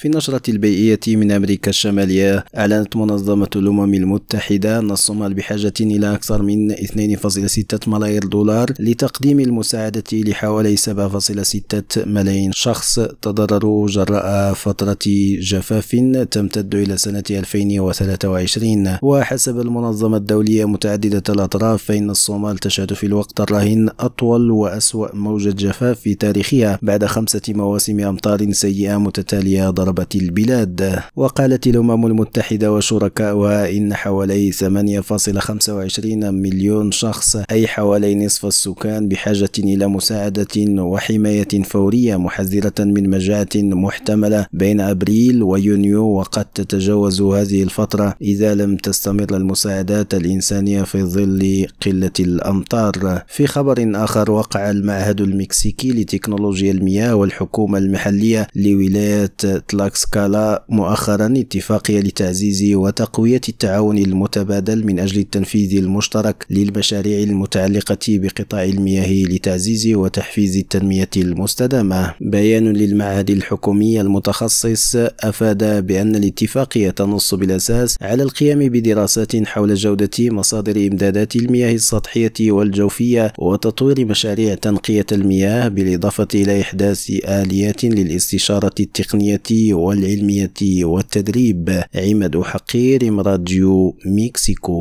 في النشرة البيئية من أمريكا الشمالية أعلنت منظمة الأمم المتحدة أن الصومال بحاجة إلى أكثر من 2.6 ملايير دولار لتقديم المساعدة لحوالي 7.6 ملايين شخص تضرروا جراء فترة جفاف تمتد إلى سنة 2023 وحسب المنظمة الدولية متعددة الأطراف فإن الصومال تشهد في الوقت الراهن أطول وأسوأ موجة جفاف في تاريخها بعد خمسة مواسم أمطار سيئة متتالية ضربت البلاد. وقالت الأمم المتحدة وشركائها إن حوالي 8.25 مليون شخص أي حوالي نصف السكان بحاجة إلى مساعدة وحماية فورية محذرة من مجاعة محتملة بين أبريل ويونيو وقد تتجاوز هذه الفترة إذا لم تستمر المساعدات الإنسانية في ظل قلة الأمطار. في خبر آخر وقع المعهد المكسيكي لتكنولوجيا المياه والحكومة المحلية لولاية تلاكسكالا مؤخرا اتفاقية لتعزيز وتقوية التعاون المتبادل من أجل التنفيذ المشترك للمشاريع المتعلقة بقطاع المياه لتعزيز وتحفيز التنمية المستدامة. بيان للمعهد الحكومي المتخصص أفاد بأن الاتفاقية تنص بالأساس على القيام بدراسات حول جودة مصادر إمدادات المياه السطحية والجوفية وتطوير مشاريع تنقية المياه بالإضافة إلى إحداث آليات للاستشارة التقنية والعلمية والتدريب عماد حقير راديو مكسيكو.